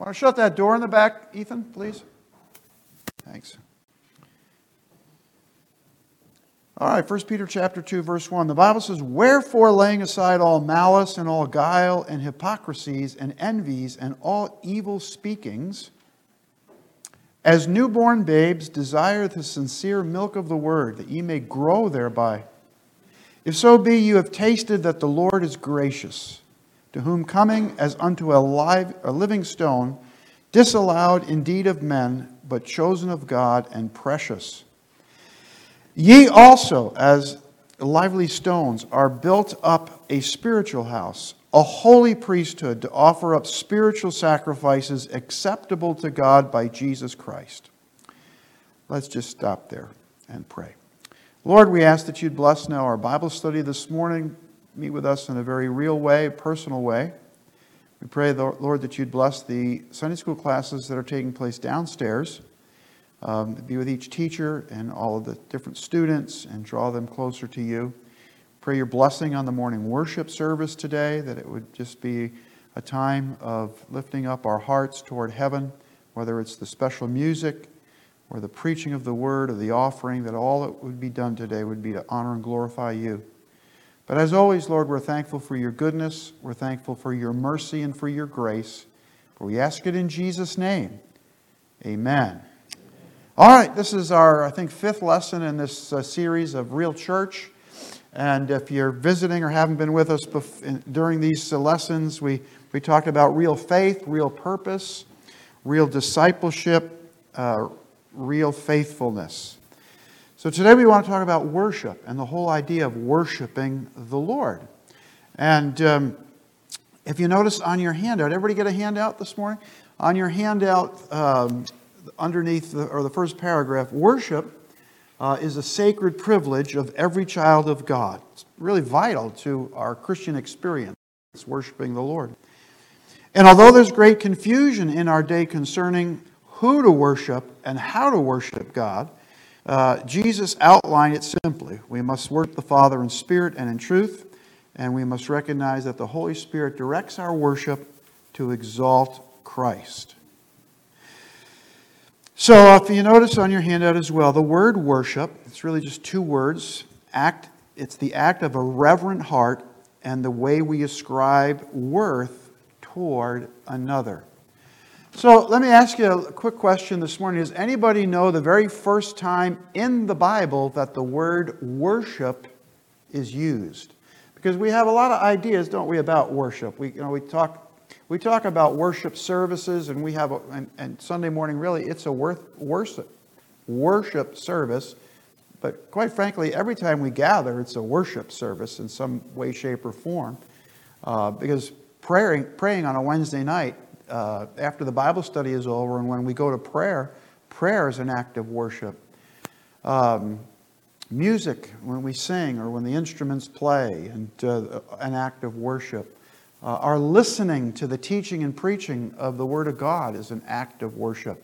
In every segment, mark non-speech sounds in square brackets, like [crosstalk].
Want to shut that door in the back, Ethan, please? Thanks. All right, 1 Peter chapter 2 verse 1. The Bible says, "Wherefore laying aside all malice and all guile and hypocrisies and envies and all evil speakings, as newborn babes desire the sincere milk of the word, that ye may grow thereby. If so be you have tasted that the Lord is gracious, to whom coming as unto a, live, a living stone, disallowed indeed of men, but chosen of God and precious." Ye also, as lively stones, are built up a spiritual house, a holy priesthood, to offer up spiritual sacrifices acceptable to God by Jesus Christ. Let's just stop there and pray. Lord, we ask that you'd bless now our Bible study this morning. Meet with us in a very real way, personal way. We pray, Lord, that you'd bless the Sunday school classes that are taking place downstairs um, be with each teacher and all of the different students and draw them closer to you. Pray your blessing on the morning worship service today, that it would just be a time of lifting up our hearts toward heaven, whether it's the special music or the preaching of the word or the offering, that all that would be done today would be to honor and glorify you. But as always, Lord, we're thankful for your goodness, we're thankful for your mercy and for your grace. For we ask it in Jesus' name. Amen. All right, this is our, I think, fifth lesson in this uh, series of Real Church. And if you're visiting or haven't been with us bef- during these uh, lessons, we, we talked about real faith, real purpose, real discipleship, uh, real faithfulness. So today we want to talk about worship and the whole idea of worshiping the Lord. And um, if you notice on your handout, everybody get a handout this morning? On your handout, um, underneath the, or the first paragraph, worship uh, is a sacred privilege of every child of God. It's really vital to our Christian experience, worshiping the Lord. And although there's great confusion in our day concerning who to worship and how to worship God, uh, Jesus outlined it simply. We must worship the Father in spirit and in truth, and we must recognize that the Holy Spirit directs our worship to exalt Christ. So, if you notice on your handout as well, the word worship, it's really just two words. Act, it's the act of a reverent heart and the way we ascribe worth toward another. So, let me ask you a quick question this morning. Does anybody know the very first time in the Bible that the word worship is used? Because we have a lot of ideas, don't we, about worship. We, you know, we talk we talk about worship services, and we have, a, and, and Sunday morning, really, it's a worth, worship, worship service. But quite frankly, every time we gather, it's a worship service in some way, shape, or form. Uh, because praying, praying on a Wednesday night uh, after the Bible study is over and when we go to prayer, prayer is an act of worship. Um, music, when we sing or when the instruments play, and uh, an act of worship. Uh, our listening to the teaching and preaching of the Word of God is an act of worship.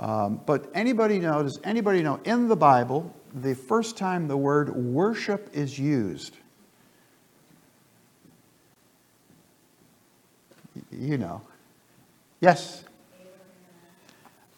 Um, but anybody know, does anybody know in the Bible, the first time the word worship is used? You know. Yes?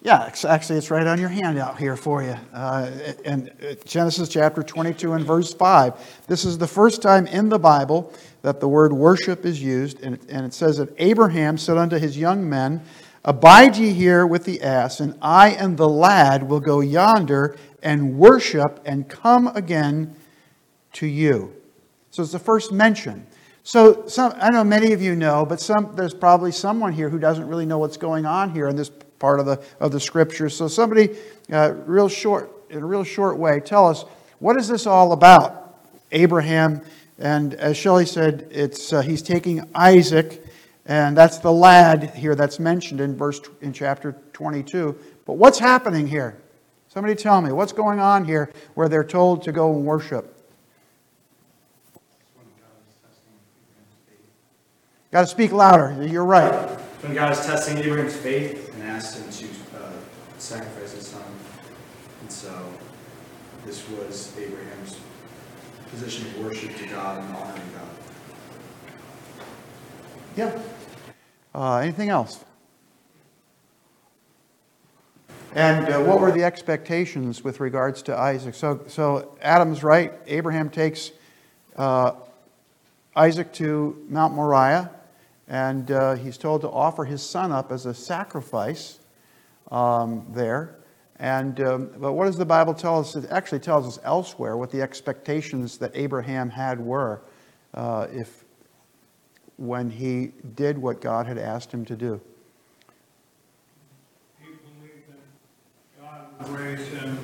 Yeah, actually, it's right on your handout here for you. Uh, in Genesis chapter 22 and verse 5. This is the first time in the Bible that the word worship is used, and it, and it says that Abraham said unto his young men, Abide ye here with the ass, and I and the lad will go yonder and worship and come again to you. So it's the first mention. So some, I know many of you know, but some, there's probably someone here who doesn't really know what's going on here in this part of the, of the scripture. So somebody, uh, real short, in a real short way, tell us, what is this all about? Abraham and as Shelley said, it's, uh, he's taking Isaac, and that's the lad here that's mentioned in verse in chapter 22. But what's happening here? Somebody tell me, what's going on here where they're told to go and worship? Got to speak louder. You're right. When God is testing Abraham's faith and asked him to uh, sacrifice his son. And so this was Abraham's position of worship to God and honoring God. Yeah. Uh, anything else? And uh, what were the expectations with regards to Isaac? So, so Adam's right. Abraham takes uh, Isaac to Mount Moriah, and uh, he's told to offer his son up as a sacrifice um, there. And um, but what does the Bible tell us? It actually tells us elsewhere what the expectations that Abraham had were, uh, if when he did what God had asked him to do. He believed that God would raise him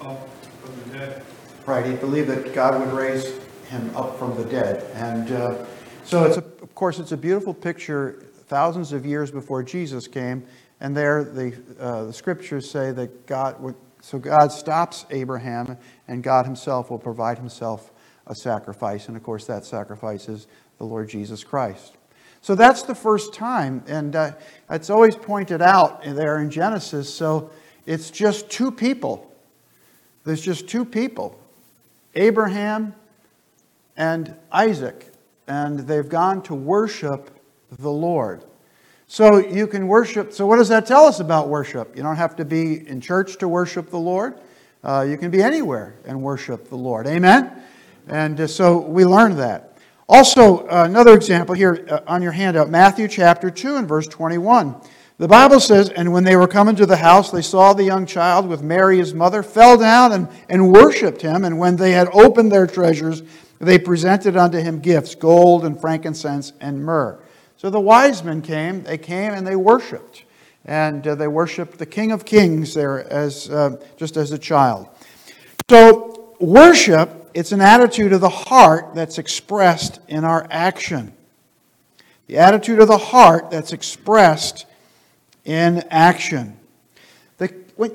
up from the dead. Right, he believed that God would raise him up from the dead. And uh, so, it's a, course, it's a beautiful picture thousands of years before Jesus came. And there, the, uh, the scriptures say that God would, so God stops Abraham, and God himself will provide himself a sacrifice. And of course, that sacrifice is the Lord Jesus Christ. So that's the first time. And uh, it's always pointed out there in Genesis. So it's just two people. There's just two people Abraham and Isaac. And they've gone to worship the Lord. So you can worship. So, what does that tell us about worship? You don't have to be in church to worship the Lord. Uh, you can be anywhere and worship the Lord. Amen? And uh, so we learned that. Also, uh, another example here uh, on your handout Matthew chapter 2 and verse 21. The Bible says, And when they were coming to the house, they saw the young child with Mary his mother, fell down and, and worshiped him. And when they had opened their treasures, they presented unto him gifts gold and frankincense and myrrh. So the wise men came, they came and they worshiped. And uh, they worshiped the King of Kings there as, uh, just as a child. So, worship, it's an attitude of the heart that's expressed in our action. The attitude of the heart that's expressed in action. The, wait,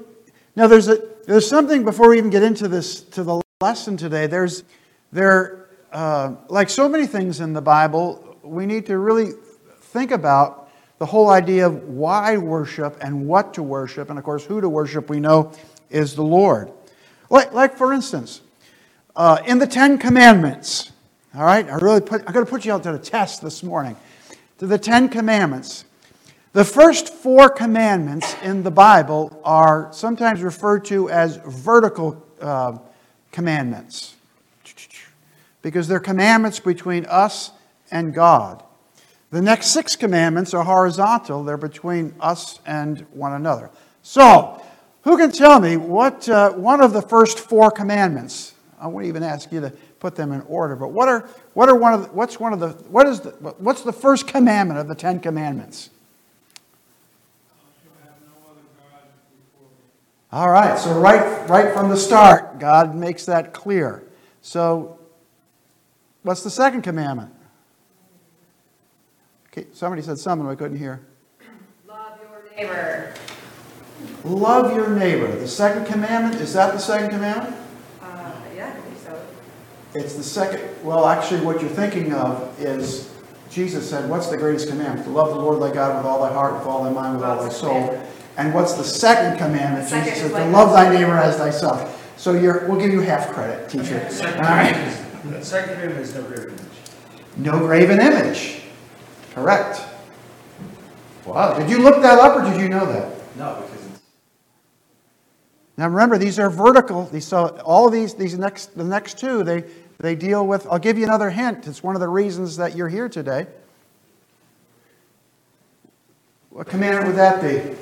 now, there's, a, there's something before we even get into this, to the lesson today. There's, there, uh, like so many things in the Bible, we need to really think about the whole idea of why worship and what to worship, and of course, who to worship, we know is the Lord. Like, like for instance, uh, in the Ten Commandments, all right, I really put, I'm going to put you out to the test this morning. To the Ten Commandments. The first four commandments in the Bible are sometimes referred to as vertical uh, commandments because they're commandments between us and God. The next six commandments are horizontal, they're between us and one another. So, who can tell me what uh, one of the first four commandments? I won't even ask you to put them in order, but what are, what are one of the, what's one of the, what is the, what's the first commandment of the Ten Commandments? All right, so right, right from the start, God makes that clear. So, what's the second commandment? Okay, somebody said something I couldn't hear. Love your neighbor. Love your neighbor. The second commandment, is that the second commandment? Uh, yeah, I think so. It's the second, well, actually, what you're thinking of is Jesus said, What's the greatest commandment? To love the Lord thy God with all thy heart, with all thy mind, with all thy soul. And what's the second commandment? Second Jesus says, To love thy neighbor as thyself. So you're, we'll give you half credit, teacher. [laughs] All right. Commandment is- Second commandment is no greater image. No graven image. Correct. Wow. Did you look that up or did you know that? No, because it's, Now remember, these are vertical. These, so all of these, these next, the next two, they, they deal with. I'll give you another hint. It's one of the reasons that you're here today. What commandment would that be?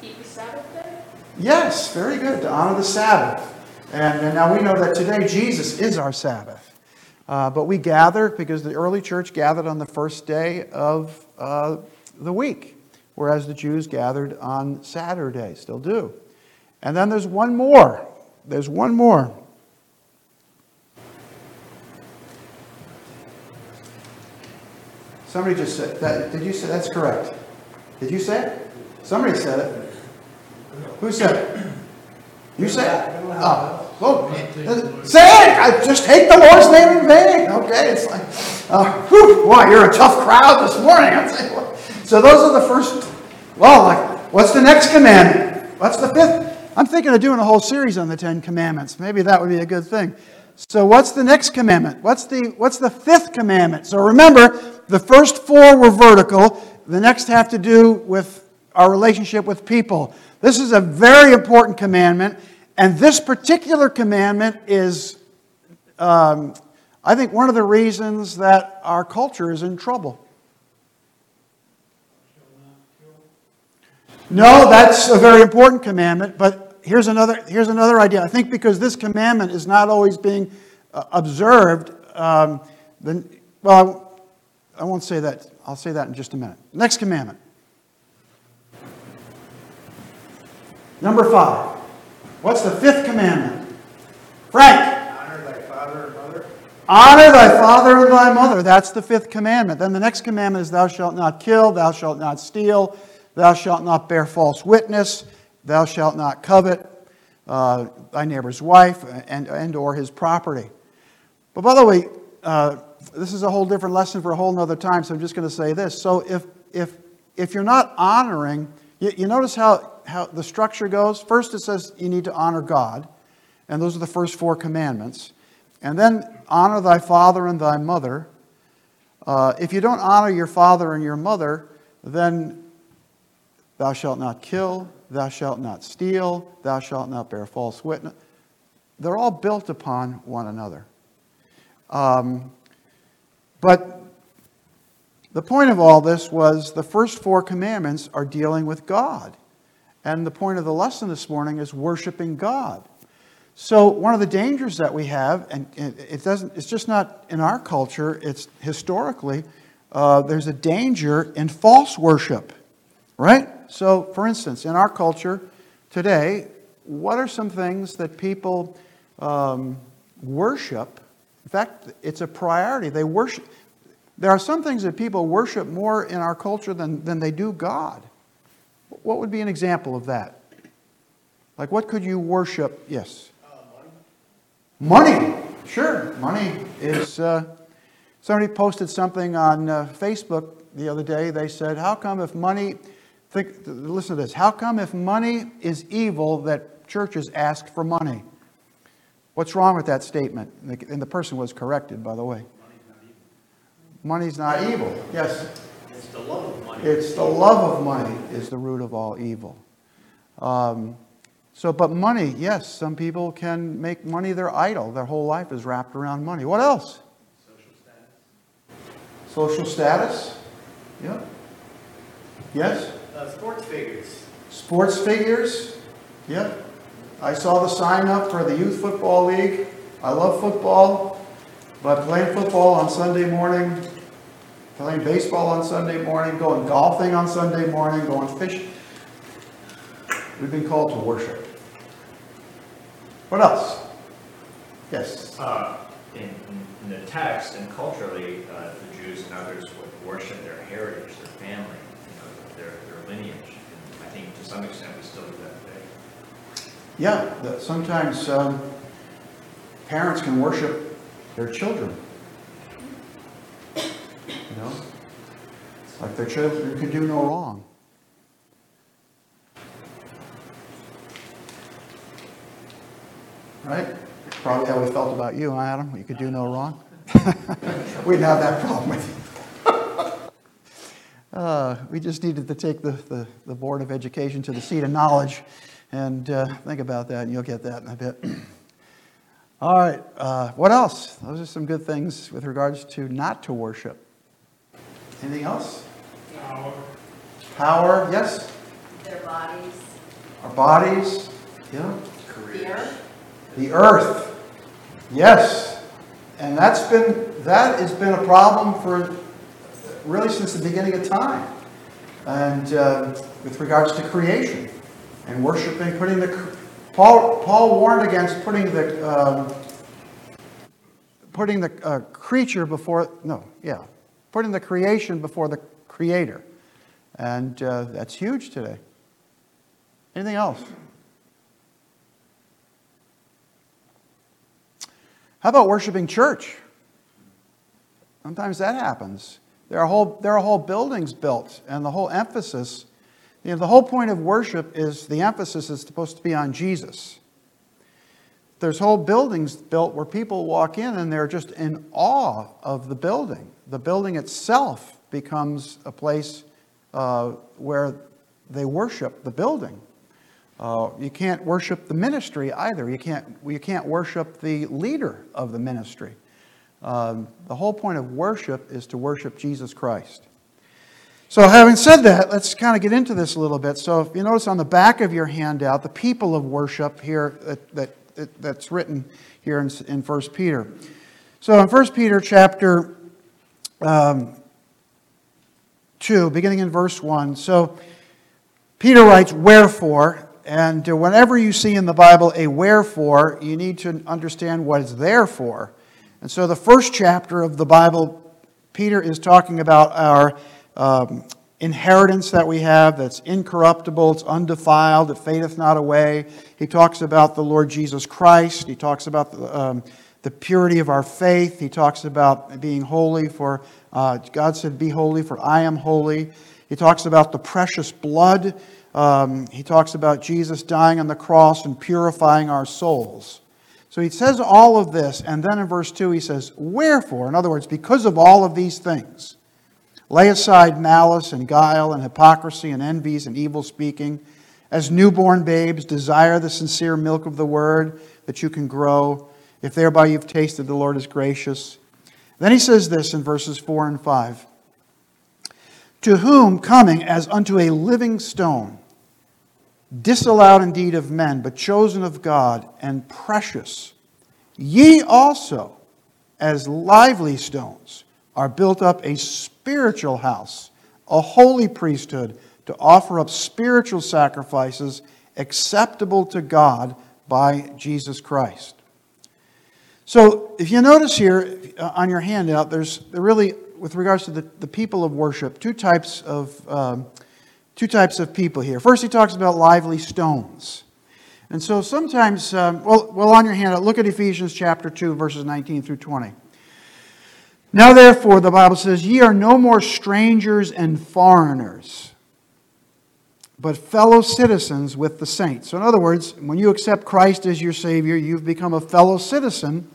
Keep the Sabbath day? Yes, very good. To honor the Sabbath. And, and now we know that today Jesus is our Sabbath. Uh, but we gather because the early church gathered on the first day of uh, the week, whereas the Jews gathered on Saturday, still do. And then there's one more. There's one more. Somebody just said that. Did you say that's correct? Did you say it? Somebody said it. Who said it? You said it? Oh, say it! I just take the Lord's name in vain. Okay, it's like, uh, whew, you're a tough crowd this morning. So those are the first. Well, like, what's the next commandment? What's the fifth? I'm thinking of doing a whole series on the Ten Commandments. Maybe that would be a good thing. So what's the next commandment? What's the what's the fifth commandment? So remember, the first four were vertical. The next have to do with our relationship with people. This is a very important commandment, and this particular commandment is, um, I think, one of the reasons that our culture is in trouble. No, that's a very important commandment, but here's another, here's another idea. I think because this commandment is not always being uh, observed, um, then, well, I won't say that. I'll say that in just a minute. Next commandment. Number five. What's the fifth commandment? Frank. Honor thy father and mother. Honor thy father and thy mother. That's the fifth commandment. Then the next commandment is thou shalt not kill, thou shalt not steal, thou shalt not bear false witness, thou shalt not covet uh, thy neighbor's wife and, and or his property. But by the way, uh, this is a whole different lesson for a whole nother time, so I'm just going to say this. So if, if, if you're not honoring, you, you notice how, how the structure goes? First it says you need to honor God, and those are the first four commandments. And then honor thy father and thy mother. Uh, if you don't honor your father and your mother, then thou shalt not kill, thou shalt not steal, thou shalt not bear false witness. They're all built upon one another. Um, but the point of all this was the first four commandments are dealing with God. And the point of the lesson this morning is worshiping God. So one of the dangers that we have, and it doesn't, it's just not in our culture, it's historically, uh, there's a danger in false worship, right? So, for instance, in our culture today, what are some things that people um, worship? In fact, it's a priority. They worship. There are some things that people worship more in our culture than, than they do God. What would be an example of that? Like, what could you worship? Yes. Money, Money. sure. Money is. Uh, somebody posted something on uh, Facebook the other day. They said, "How come if money? Think, listen to this. How come if money is evil that churches ask for money? What's wrong with that statement?" And the person was corrected, by the way. Money's not evil. Yes. It's the love of money. It's the love of money is the root of all evil. Um, so, but money, yes, some people can make money their idol. Their whole life is wrapped around money. What else? Social status. Social status? Yep. Yes? Uh, sports figures. Sports figures? Yep. I saw the sign up for the Youth Football League. I love football, but playing football on Sunday morning, playing baseball on Sunday morning, going golfing on Sunday morning, going fishing. We've been called to worship. What else? Yes. Uh, in, in, the text and culturally, uh, the Jews and others would worship their heritage, their family, you know, their, their lineage. And I think to some extent we still do that today. Yeah, sometimes um, parents can worship their children. You know? Like their children you can do no wrong. Right? Probably how we felt about you, huh, Adam? You could do no wrong. [laughs] we didn't have that problem with you. [laughs] Uh, we just needed to take the, the, the, Board of Education to the seat of knowledge and uh, think about that, and you'll get that in a bit. [clears throat] All right, uh, what else? Those are some good things with regards to not to worship. Anything else? Power. Power, yes. Their bodies. Our bodies, yeah. Career. The earth, yes. And that's been, that has been a problem for really since the beginning of time. And uh, with regards to creation and worshiping, putting the, Paul, Paul warned against putting the, um, putting the uh, creature before, no, yeah, putting the creation before the creator. And uh, that's huge today. Anything else? How about worshiping church? Sometimes that happens. There are whole, there are whole buildings built, and the whole emphasis, you know, the whole point of worship is the emphasis is supposed to be on Jesus. There's whole buildings built where people walk in and they're just in awe of the building. The building itself becomes a place uh, where they worship the building. Uh, you can't worship the ministry either. You can't, you can't worship the leader of the ministry. Um, the whole point of worship is to worship Jesus Christ. So, having said that, let's kind of get into this a little bit. So, if you notice on the back of your handout, the people of worship here that, that, that that's written here in, in 1 Peter. So, in 1 Peter chapter um, 2, beginning in verse 1, so Peter writes, Wherefore, and whenever you see in the Bible a wherefore, you need to understand what it's there for. And so, the first chapter of the Bible, Peter is talking about our um, inheritance that we have that's incorruptible, it's undefiled, it fadeth not away. He talks about the Lord Jesus Christ. He talks about the, um, the purity of our faith. He talks about being holy, for uh, God said, Be holy, for I am holy. He talks about the precious blood. Um, he talks about Jesus dying on the cross and purifying our souls. So he says all of this, and then in verse 2 he says, Wherefore, in other words, because of all of these things, lay aside malice and guile and hypocrisy and envies and evil speaking. As newborn babes, desire the sincere milk of the word that you can grow, if thereby you've tasted the Lord is gracious. Then he says this in verses 4 and 5 To whom coming as unto a living stone, disallowed indeed of men, but chosen of God and precious. Ye also, as lively stones, are built up a spiritual house, a holy priesthood, to offer up spiritual sacrifices acceptable to God by Jesus Christ. So, if you notice here uh, on your handout, there's really, with regards to the, the people of worship, two types of. Um, two types of people here. First, he talks about lively stones. And so sometimes, um, well, well, on your handout, look at Ephesians chapter 2, verses 19 through 20. Now, therefore, the Bible says, Ye are no more strangers and foreigners, but fellow citizens with the saints. So, in other words, when you accept Christ as your Savior, you've become a fellow citizen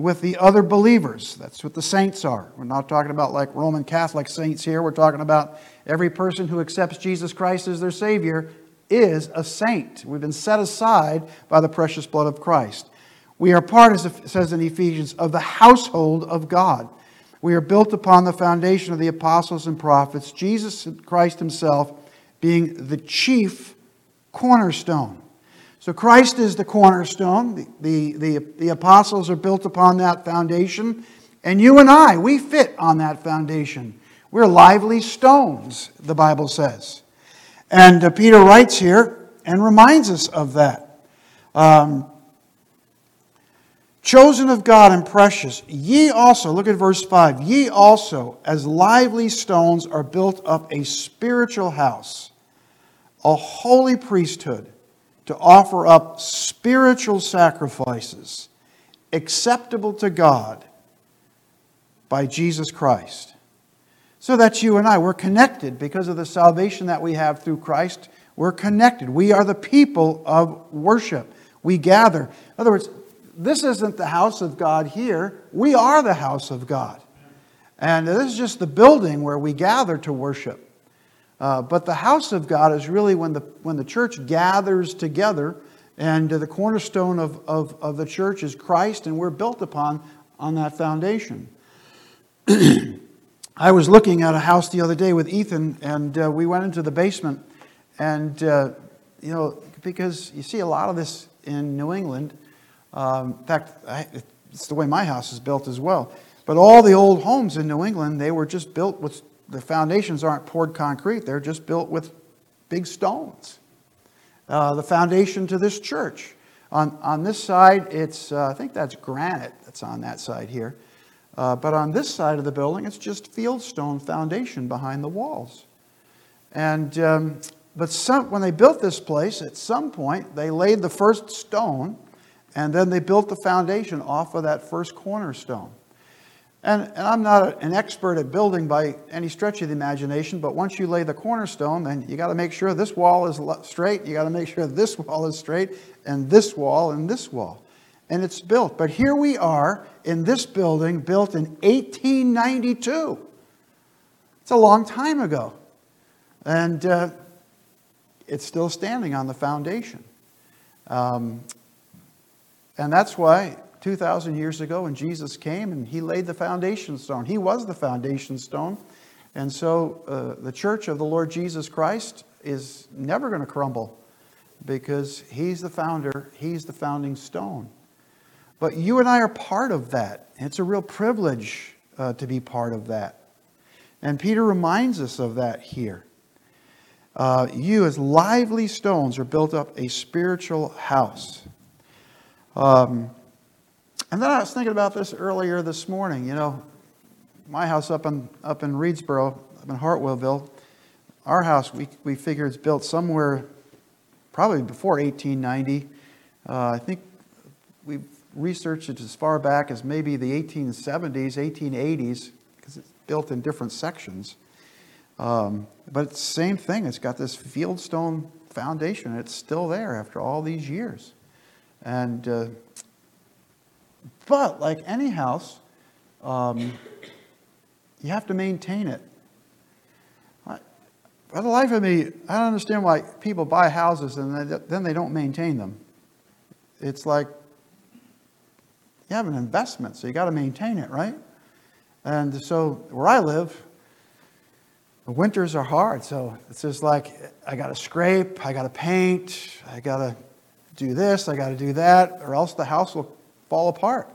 with the other believers. That's what the saints are. We're not talking about like Roman Catholic saints here. We're talking about every person who accepts Jesus Christ as their Savior is a saint. We've been set aside by the precious blood of Christ. We are part, as it says in Ephesians, of the household of God. We are built upon the foundation of the apostles and prophets, Jesus Christ Himself being the chief cornerstone. So Christ is the cornerstone. The, the, the, the, apostles are built upon that foundation. And you and I, we fit on that foundation. We're lively stones, the Bible says. And uh, Peter writes here and reminds us of that. Um, Chosen of God and precious, ye also, look at verse 5, ye also, as lively stones, are built up a spiritual house, a holy priesthood to offer up spiritual sacrifices acceptable to God by Jesus Christ. So that's you and I. We're connected because of the salvation that we have through Christ. We're connected. We are the people of worship. We gather. In other words, this isn't the house of God here. We are the house of God. And this is just the building where we gather to worship. Uh, but the house of God is really when the, when the church gathers together, and the cornerstone of, of, of the church is Christ, and we're built upon on that foundation. [clears throat] I was looking at a house the other day with Ethan, and uh, we went into the basement, and uh, you know, because you see a lot of this in New England. Um, in fact, I, it's the way my house is built as well. But all the old homes in New England, they were just built with the foundations aren't poured concrete, they're just built with big stones. Uh, the foundation to this church. On, on this side, it's, uh, I think that's granite that's on that side here. Uh, but on this side of the building, it's just fieldstone foundation behind the walls. And, um, but some, when they built this place, at some point, they laid the first stone, and then they built the foundation off of that first cornerstone. And, and I'm not an expert at building by any stretch of the imagination, but once you lay the cornerstone, then you got to make sure this wall is straight, you got to make sure this wall is straight, and this wall, and this wall. And it's built. But here we are in this building built in 1892. It's a long time ago. And uh, it's still standing on the foundation. Um, and that's why 2,000 years ago when Jesus came and he laid the foundation stone, he was the foundation stone. And so uh, the church of the Lord Jesus Christ is never going to crumble because he's the founder, he's the founding stone. But you and I are part of that. It's a real privilege uh, to be part of that. And Peter reminds us of that here. Uh, you, as lively stones, are built up a spiritual house. Um, and then I was thinking about this earlier this morning. You know, my house up in, up in Readsboro, up in Hartwellville, our house, we, we figure it's built somewhere probably before 1890. Uh, I think we've researched it as far back as maybe the 1870s, 1880s, because it's built in different sections. Um, but it's the same thing. It's got this fieldstone foundation. It's still there after all these years. And uh, but like any house, um, you have to maintain it. For the life of me, I don't understand why people buy houses and then they don't maintain them. It's like you have an investment, so you got to maintain it, right? And so where I live, the winters are hard. So it's just like I got to scrape, I got to paint, I got to do this, I got to do that, or else the house will fall apart.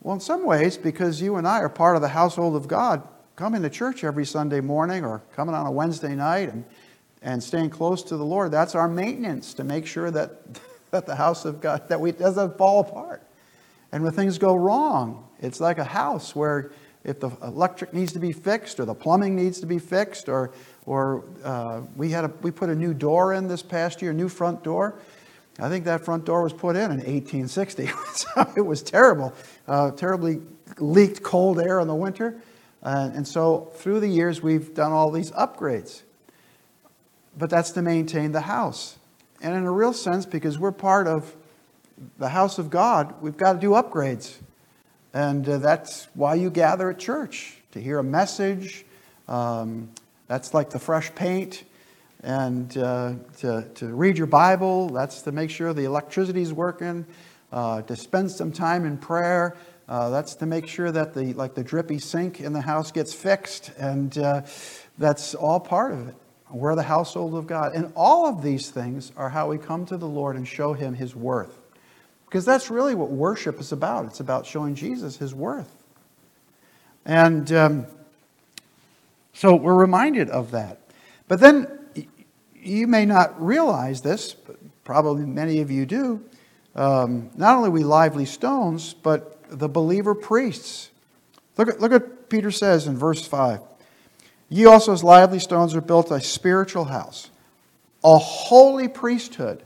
Well, in some ways, because you and I are part of the household of God, coming to church every Sunday morning or coming on a Wednesday night and, and staying close to the Lord, that's our maintenance to make sure that, [laughs] that the house of God, that we doesn't fall apart. And when things go wrong, it's like a house where if the electric needs to be fixed or the plumbing needs to be fixed or, or uh, we, had a, we put a new door in this past year, a new front door. I think that front door was put in in 1860. [laughs] so it was terrible, uh, terribly leaked cold air in the winter. Uh, and so through the years, we've done all these upgrades. But that's to maintain the house. And in a real sense, because we're part of the house of God, we've got to do upgrades. And uh, that's why you gather at church to hear a message. Um, that's like the fresh paint. And uh, to, to read your Bible, that's to make sure the electricity is working. Uh, to spend some time in prayer, uh, that's to make sure that the like the drippy sink in the house gets fixed, and uh, that's all part of it. We're the household of God, and all of these things are how we come to the Lord and show Him His worth, because that's really what worship is about. It's about showing Jesus His worth, and um, so we're reminded of that. But then you may not realize this, but probably many of you do. Um, not only we lively stones, but the believer priests. Look at, look at Peter says in verse 5. Ye also as lively stones are built a spiritual house, a holy priesthood.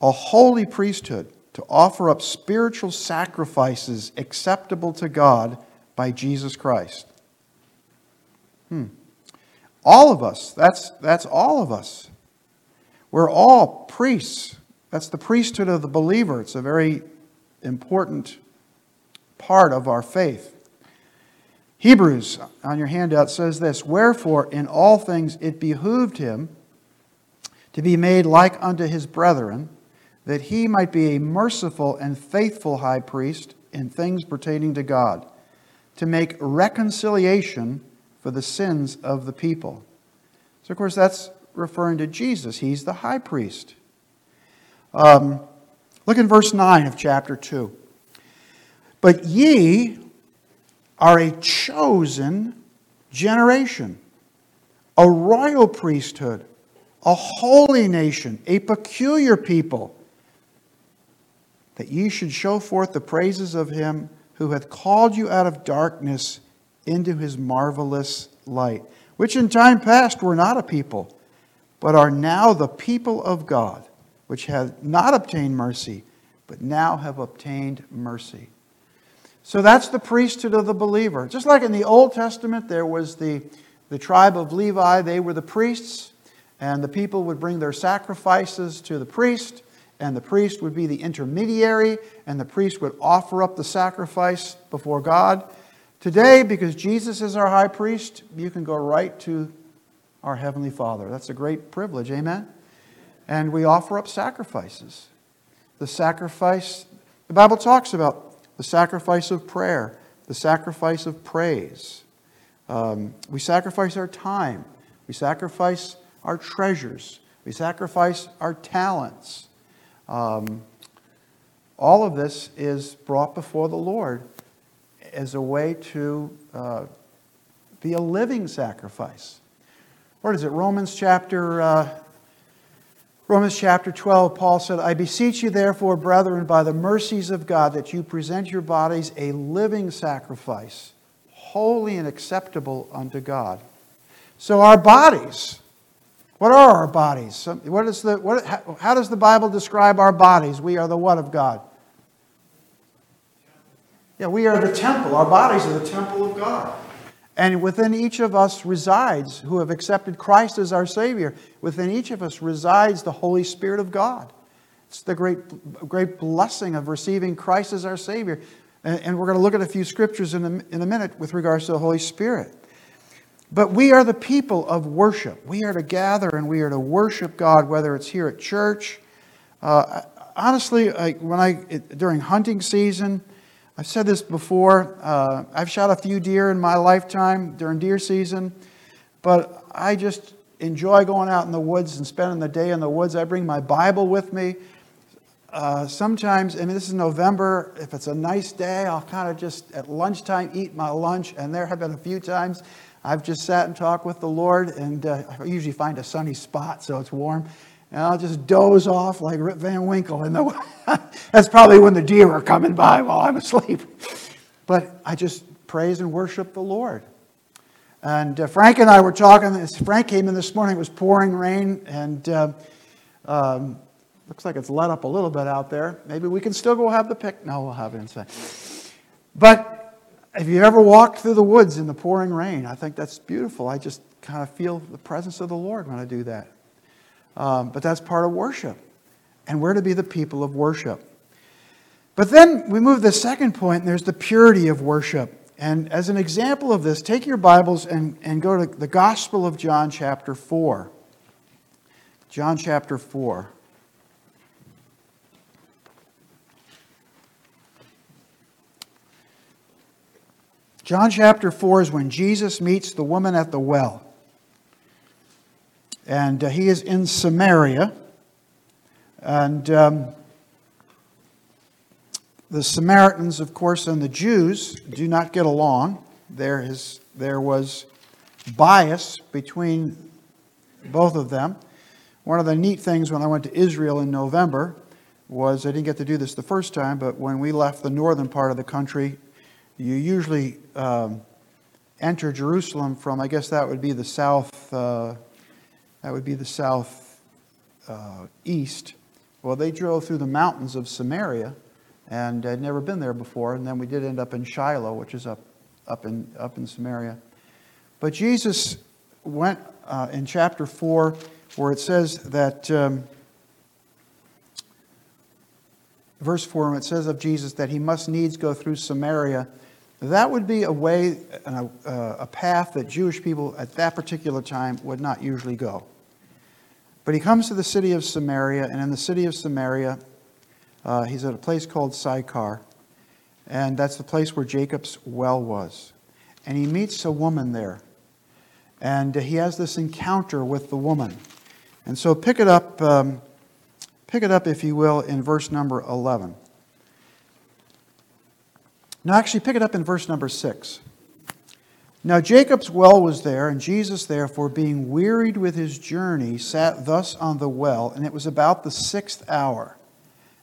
A holy priesthood to offer up spiritual sacrifices acceptable to God by Jesus Christ. Hmm. All of us, that's, that's all of us. We're all priests. That's the priesthood of the believer. It's a very important part of our faith. Hebrews on your handout says this Wherefore, in all things it behooved him to be made like unto his brethren, that he might be a merciful and faithful high priest in things pertaining to God, to make reconciliation for the sins of the people. So, of course, that's referring to Jesus. He's the high priest. Um, look in verse 9 of chapter 2. But ye are a chosen generation, a royal priesthood, a holy nation, a peculiar people, that ye should show forth the praises of him who hath called you out of darkness into his marvelous light, which in time past were not a people, but are now the people of God which have not obtained mercy, but now have obtained mercy. So that's the priesthood of the believer. Just like in the Old Testament, there was the, the tribe of Levi, they were the priests, and the people would bring their sacrifices to the priest, and the priest would be the intermediary, and the priest would offer up the sacrifice before God Today, because Jesus is our high priest, you can go right to our Heavenly Father. That's a great privilege, amen? And we offer up sacrifices. The sacrifice, the Bible talks about the sacrifice of prayer, the sacrifice of praise. Um, we sacrifice our time, we sacrifice our treasures, we sacrifice our talents. Um, all of this is brought before the Lord as a way to uh, be a living sacrifice. What is it? Romans chapter uh, Romans chapter 12, Paul said, I beseech you, therefore, brethren, by the mercies of God, that you present your bodies a living sacrifice, holy and acceptable unto God. So, our bodies, what are our bodies? What is the, what, how does the Bible describe our bodies? We are the what of God? Yeah, we are the temple. Our bodies are the temple of God. And within each of us resides, who have accepted Christ as our Savior, within each of us resides the Holy Spirit of God. It's the great, great blessing of receiving Christ as our Savior. And we're going to look at a few scriptures in a, in a minute with regards to the Holy Spirit. But we are the people of worship. We are to gather and we are to worship God, whether it's here at church. Uh, honestly, I, when I during hunting season, I've said this before. Uh, I've shot a few deer in my lifetime during deer season, but I just enjoy going out in the woods and spending the day in the woods. I bring my Bible with me. Uh, sometimes, I mean, this is November. If it's a nice day, I'll kind of just at lunchtime eat my lunch. And there have been a few times I've just sat and talked with the Lord, and uh, I usually find a sunny spot so it's warm and I'll just doze off like Rip Van Winkle. And [laughs] that's probably when the deer are coming by while I'm asleep. But I just praise and worship the Lord. And uh, Frank and I were talking. Frank came in this morning. It was pouring rain, and uh, um, looks like it's let up a little bit out there. Maybe we can still go have the pic. No, we'll have it inside. But if you ever walked through the woods in the pouring rain, I think that's beautiful. I just kind of feel the presence of the Lord when I do that. Um, but that's part of worship. And we're to be the people of worship. But then we move to the second point, and there's the purity of worship. And as an example of this, take your Bibles and, and go to the Gospel of John, chapter 4. John, chapter 4. John chapter 4 is when Jesus meets the woman at the well. And uh, he is in Samaria. And um, the Samaritans, of course, and the Jews do not get along. There, is, there was bias between both of them. One of the neat things when I went to Israel in November was I didn't get to do this the first time, but when we left the northern part of the country, you usually um, enter Jerusalem from, I guess that would be the south. Uh, that would be the south uh, east. Well, they drove through the mountains of Samaria and had never been there before. And then we did end up in Shiloh, which is up, up, in, up in Samaria. But Jesus went uh, in chapter 4 where it says that, um, verse 4, it says of Jesus that he must needs go through Samaria. That would be a way, a, a path that Jewish people at that particular time would not usually go. But he comes to the city of Samaria, and in the city of Samaria, uh, he's at a place called Sychar, and that's the place where Jacob's well was. And he meets a woman there, and he has this encounter with the woman. And so pick it up, um, pick it up, if you will, in verse number 11. Now, actually, pick it up in verse number 6. Now Jacob's well was there, and Jesus, therefore, being wearied with his journey, sat thus on the well, and it was about the sixth hour.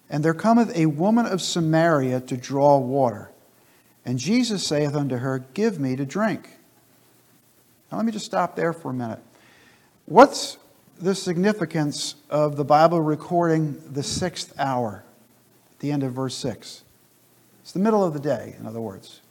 And there cometh a woman of Samaria to draw water. And Jesus saith unto her, Give me to drink. Now let me just stop there for a minute. What's the significance of the Bible recording the sixth hour at the end of verse 6? It's the middle of the day, in other words.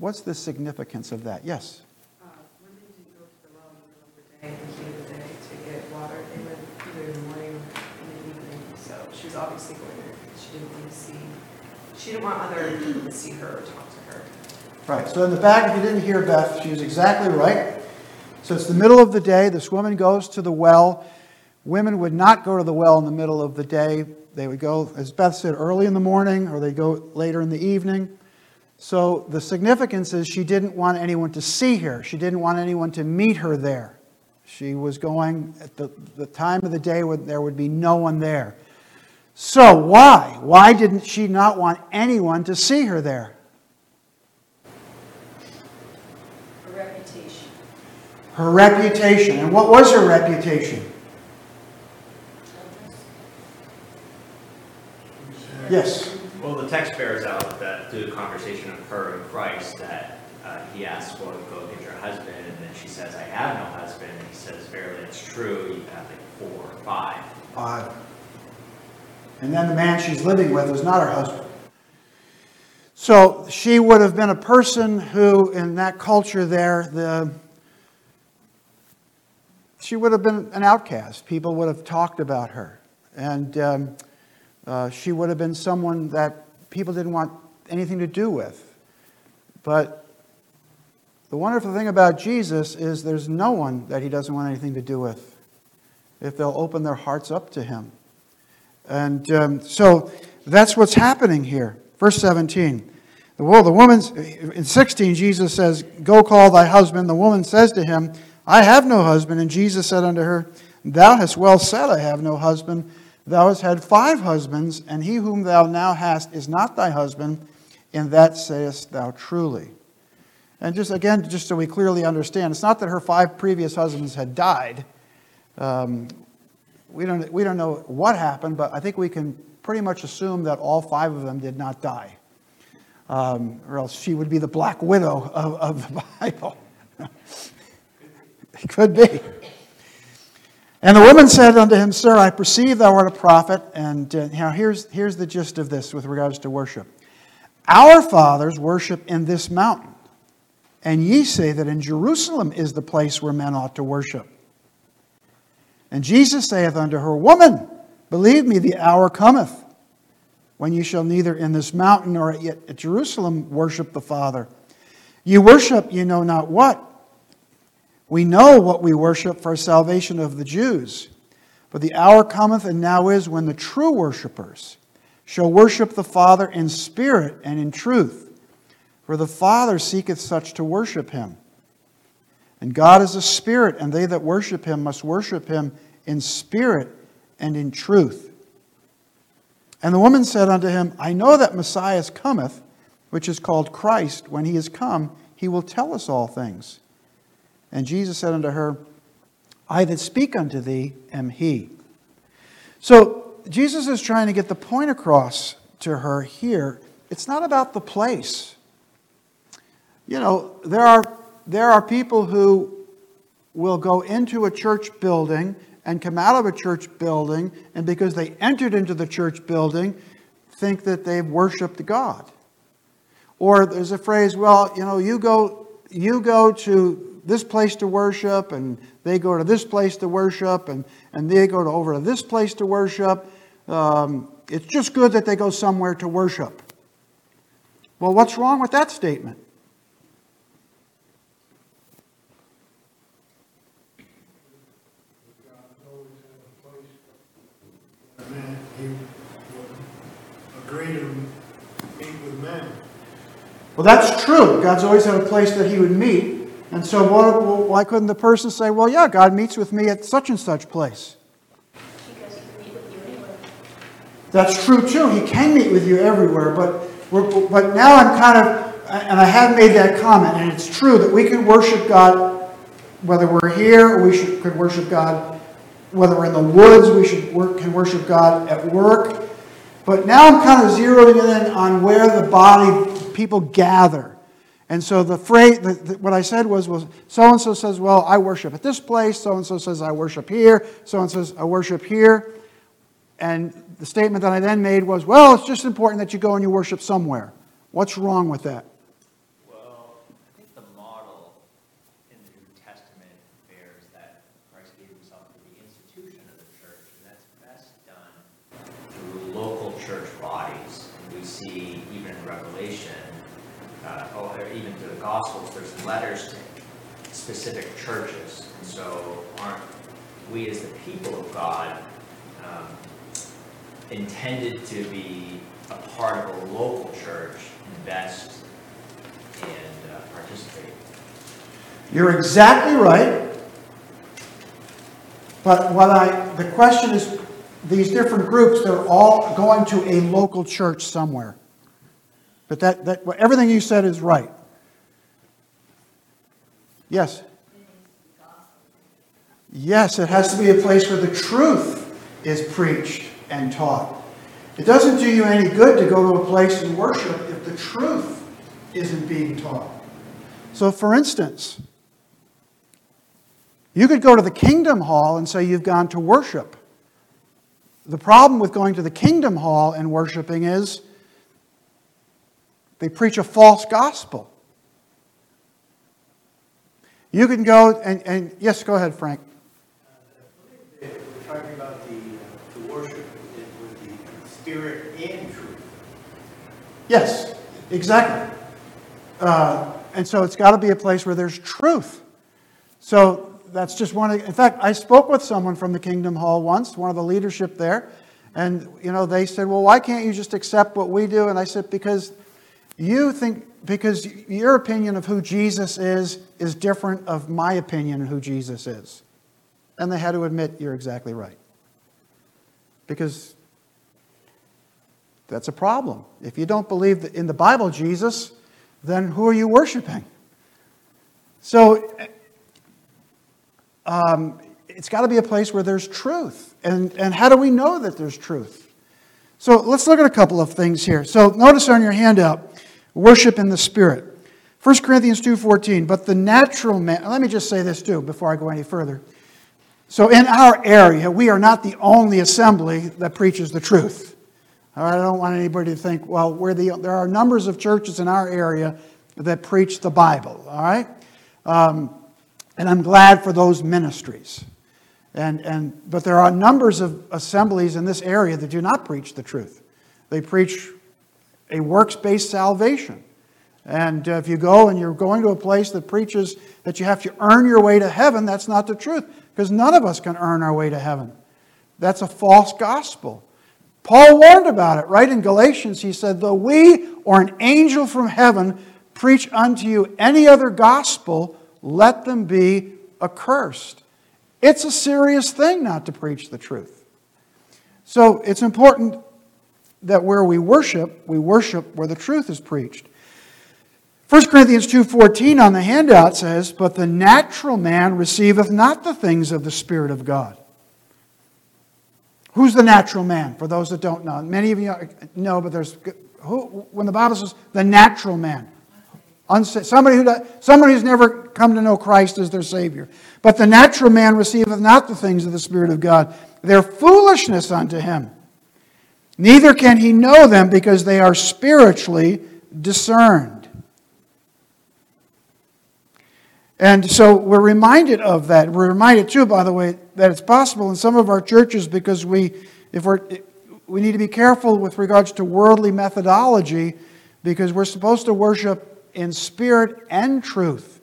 What's the significance of that? Yes? Uh, women didn't go to the well in the middle of the day, in the heat of the day, to get water. They went either in the morning or in the evening. So she was obviously going there. She didn't want to see, she didn't want other people to see her or talk to her. Right, so in the back, if you didn't hear Beth, she was exactly right. So it's the middle of the day. This woman goes to the well. Women would not go to the well in the middle of the day. They would go, as Beth said, early in the morning or they go later in the evening. So the significance is she didn't want anyone to see her. She didn't want anyone to meet her there. She was going at the, the time of the day when there would be no one there. So why? Why didn't she not want anyone to see her there? Her reputation. Her reputation. And what was her reputation? Yes. Well, the text bears out that through the conversation of her and Christ, that uh, he asks, well, go get your husband, and then she says, I have no husband, and he says, verily, it's true, you have like four or five. Odd. And then the man she's living with is not her husband. So she would have been a person who, in that culture there, the, she would have been an outcast. People would have talked about her. And um, uh, she would have been someone that people didn't want anything to do with. But the wonderful thing about Jesus is there's no one that he doesn't want anything to do with if they'll open their hearts up to him. And um, so that's what's happening here. Verse 17. Well, the woman's, in 16, Jesus says, Go call thy husband. The woman says to him, I have no husband. And Jesus said unto her, Thou hast well said, I have no husband. Thou hast had five husbands, and he whom thou now hast is not thy husband. In that sayest thou truly. And just again, just so we clearly understand, it's not that her five previous husbands had died. Um, we, don't, we don't know what happened, but I think we can pretty much assume that all five of them did not die. Um, or else she would be the black widow of, of the Bible. [laughs] it could be. And the woman said unto him, Sir, I perceive thou art a prophet. And uh, now here's, here's the gist of this with regards to worship. Our fathers worship in this mountain, and ye say that in Jerusalem is the place where men ought to worship. And Jesus saith unto her, Woman, believe me, the hour cometh when ye shall neither in this mountain nor yet at Jerusalem worship the Father. Ye worship ye know not what. We know what we worship for salvation of the Jews. But the hour cometh and now is when the true worshippers shall worship the Father in spirit and in truth. For the Father seeketh such to worship him. And God is a spirit, and they that worship him must worship him in spirit and in truth. And the woman said unto him, I know that Messiah cometh, which is called Christ. When he is come, he will tell us all things. And Jesus said unto her, I that speak unto thee am he. So Jesus is trying to get the point across to her here. It's not about the place. You know, there are, there are people who will go into a church building and come out of a church building, and because they entered into the church building, think that they've worshiped God. Or there's a phrase, well, you know, you go, you go to this place to worship, and they go to this place to worship, and, and they go to over to this place to worship. Um, it's just good that they go somewhere to worship. Well, what's wrong with that statement? Well, that's true. God's always had a place that he would meet. And so what, why couldn't the person say, well, yeah, God meets with me at such and such place? Because he meet with you anyway. That's true too. He can meet with you everywhere, but but now I'm kind of, and I have made that comment, and it's true that we can worship God whether we're here, we should, could worship God whether we're in the woods. We should work, can worship God at work. But now I'm kind of zeroing in on where the body people gather. And so the phrase, the, the, what I said was, was so and so says, well, I worship at this place. So and so says, I worship here. So and so says, I worship here. And the statement that I then made was, well, it's just important that you go and you worship somewhere. What's wrong with that? Well, I think the model in the New Testament bears that Christ gave himself for the institution of the church, and that's best done through local church bodies. And we see even in Revelation, uh, oh, even through the Gospels, there's letters to specific churches. And so aren't we as the people of God um, intended to be a part of a local church, invest and uh, participate? You're exactly right. But what I, the question is, these different groups, they're all going to a local church somewhere. But that, that, everything you said is right. Yes? Yes, it has to be a place where the truth is preached and taught. It doesn't do you any good to go to a place and worship if the truth isn't being taught. So, for instance, you could go to the Kingdom Hall and say you've gone to worship. The problem with going to the Kingdom Hall and worshiping is they preach a false gospel. You can go and, and yes, go ahead, Frank. Uh, we're talking about the, worship with the spirit and truth. Yes, exactly. Uh, and so it's got to be a place where there's truth. So that's just one. Of, in fact, I spoke with someone from the Kingdom Hall once, one of the leadership there, and you know they said, "Well, why can't you just accept what we do?" And I said, "Because you think because your opinion of who Jesus is is different of my opinion of who Jesus is." And they had to admit, "You're exactly right." Because that's a problem. If you don't believe in the Bible Jesus, then who are you worshiping? So um, it's got to be a place where there's truth. And, and how do we know that there's truth? So let's look at a couple of things here. So notice on your handout, worship in the Spirit. 1 Corinthians 2.14, but the natural man, let me just say this too before I go any further. So in our area, we are not the only assembly that preaches the truth. I don't want anybody to think, well, we're the, there are numbers of churches in our area that preach the Bible. All right? Um, and I'm glad for those ministries. And, and, but there are numbers of assemblies in this area that do not preach the truth. They preach a works based salvation. And if you go and you're going to a place that preaches that you have to earn your way to heaven, that's not the truth, because none of us can earn our way to heaven. That's a false gospel. Paul warned about it, right? In Galatians, he said, Though we or an angel from heaven preach unto you any other gospel, let them be accursed. It's a serious thing not to preach the truth. So it's important that where we worship, we worship where the truth is preached. 1 Corinthians 2:14 on the handout says, "But the natural man receiveth not the things of the spirit of God." Who's the natural man? For those that don't know, many of you know, but there's who, when the Bible says the natural man, Somebody, who, somebody who's never come to know Christ as their Savior. But the natural man receiveth not the things of the Spirit of God. They're foolishness unto him. Neither can he know them because they are spiritually discerned. And so we're reminded of that. We're reminded, too, by the way, that it's possible in some of our churches because we, if we're, we need to be careful with regards to worldly methodology because we're supposed to worship in spirit and truth.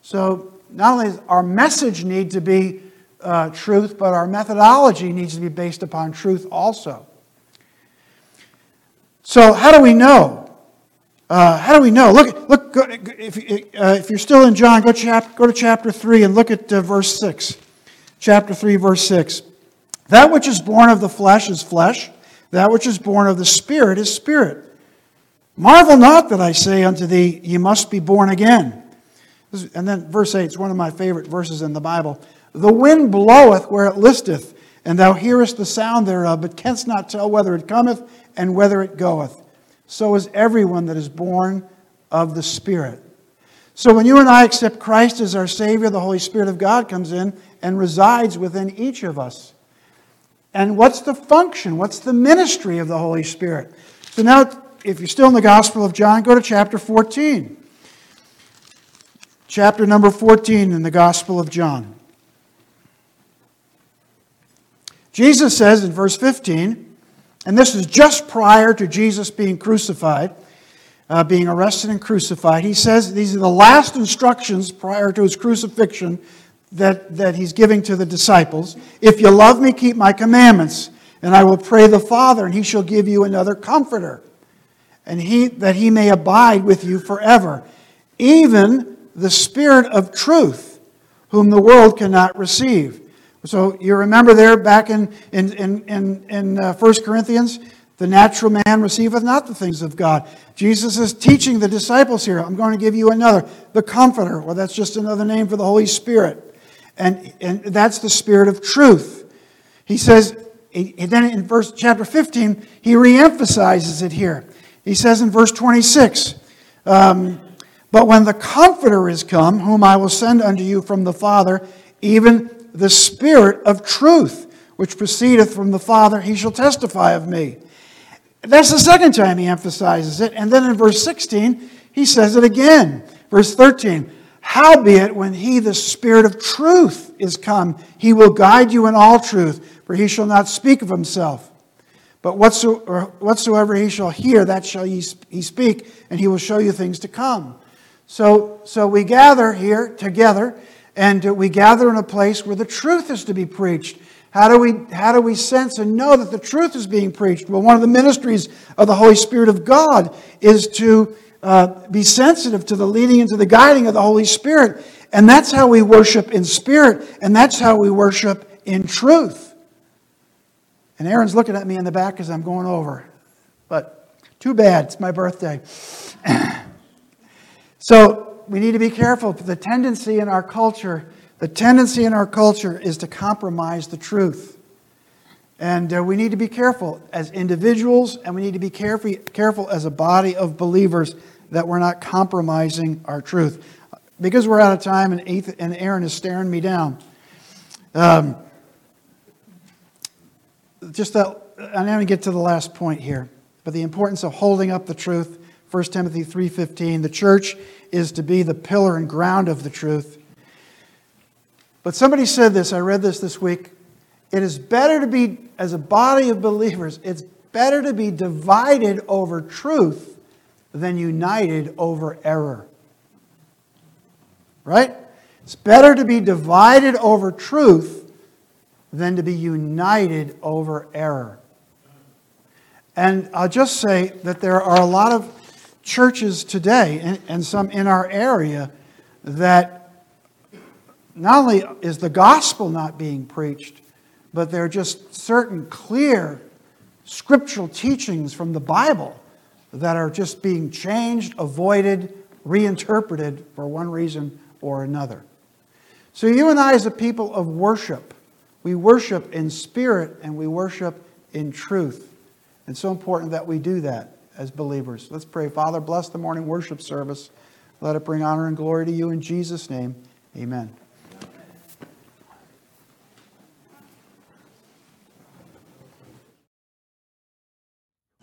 So not only does our message need to be uh, truth, but our methodology needs to be based upon truth also. So how do we know? Uh, how do we know? Look, look. Go, if, uh, if you're still in John, go, chap, go to chapter three and look at uh, verse six. Chapter three, verse six. That which is born of the flesh is flesh. That which is born of the spirit is spirit. Marvel not that I say unto thee, Ye must be born again. And then verse 8 is one of my favorite verses in the Bible. The wind bloweth where it listeth, and thou hearest the sound thereof, but canst not tell whether it cometh and whether it goeth. So is everyone that is born of the Spirit. So when you and I accept Christ as our Savior, the Holy Spirit of God comes in and resides within each of us. And what's the function? What's the ministry of the Holy Spirit? So now if you're still in the Gospel of John, go to chapter 14. Chapter number 14 in the Gospel of John. Jesus says in verse 15, and this is just prior to Jesus being crucified, uh, being arrested and crucified. He says these are the last instructions prior to his crucifixion that, that he's giving to the disciples. If you love me, keep my commandments, and I will pray the Father, and he shall give you another comforter, and he, that he may abide with you forever, even the Spirit of truth, whom the world cannot receive. So you remember there back in, in, in, in, in uh, 1 Corinthians, the natural man receiveth not the things of God. Jesus is teaching the disciples here. I'm going to give you another, the Comforter. Well, that's just another name for the Holy Spirit. And, and that's the Spirit of truth. He says, he, then in verse chapter 15, he reemphasizes it here. He says in verse 26, um, But when the Comforter is come, whom I will send unto you from the Father, even the Spirit of truth, which proceedeth from the Father, he shall testify of me. That's the second time he emphasizes it. And then in verse 16, he says it again. Verse 13, Howbeit, when he, the Spirit of truth, is come, he will guide you in all truth, for he shall not speak of himself. But whatsoever he shall hear, that shall he speak, and he will show you things to come. So, so we gather here together, and we gather in a place where the truth is to be preached. How do, we, how do we sense and know that the truth is being preached? Well, one of the ministries of the Holy Spirit of God is to uh, be sensitive to the leading and to the guiding of the Holy Spirit. And that's how we worship in spirit, and that's how we worship in truth. And Aaron's looking at me in the back as I'm going over. But too bad, it's my birthday. [clears throat] so we need to be careful. The tendency in our culture the tendency in our culture is to compromise the truth. And uh, we need to be careful as individuals, and we need to be careful, careful as a body of believers that we're not compromising our truth. Because we're out of time, and, Ethan, and Aaron is staring me down. Um, just that, I'm going to get to the last point here, but the importance of holding up the truth. 1 Timothy 3:15. The church is to be the pillar and ground of the truth. But somebody said this, I read this this week. It is better to be, as a body of believers, it's better to be divided over truth than united over error. Right? It's better to be divided over truth than to be united over error. And I'll just say that there are a lot of churches today, and, and some in our area, that not only is the gospel not being preached, but there are just certain clear scriptural teachings from the Bible that are just being changed, avoided, reinterpreted for one reason or another. So, you and I, as a people of worship, we worship in spirit and we worship in truth. It's so important that we do that as believers. Let's pray. Father, bless the morning worship service. Let it bring honor and glory to you in Jesus' name. Amen.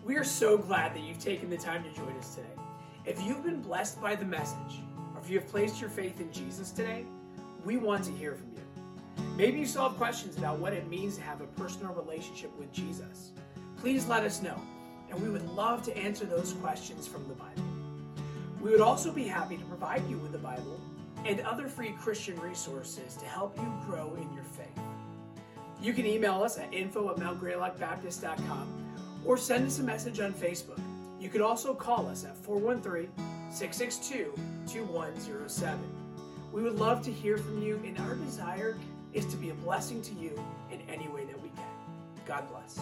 We are so glad that you've taken the time to join us today. If you've been blessed by the message, or if you have placed your faith in Jesus today, we want to hear from you. Maybe you still have questions about what it means to have a personal relationship with Jesus. Please let us know, and we would love to answer those questions from the Bible. We would also be happy to provide you with the Bible and other free Christian resources to help you grow in your faith. You can email us at info at mountgreylockbaptist.com or send us a message on Facebook. You can also call us at 413 662 2107. We would love to hear from you, and our desire is to be a blessing to you in any way that we can. God bless.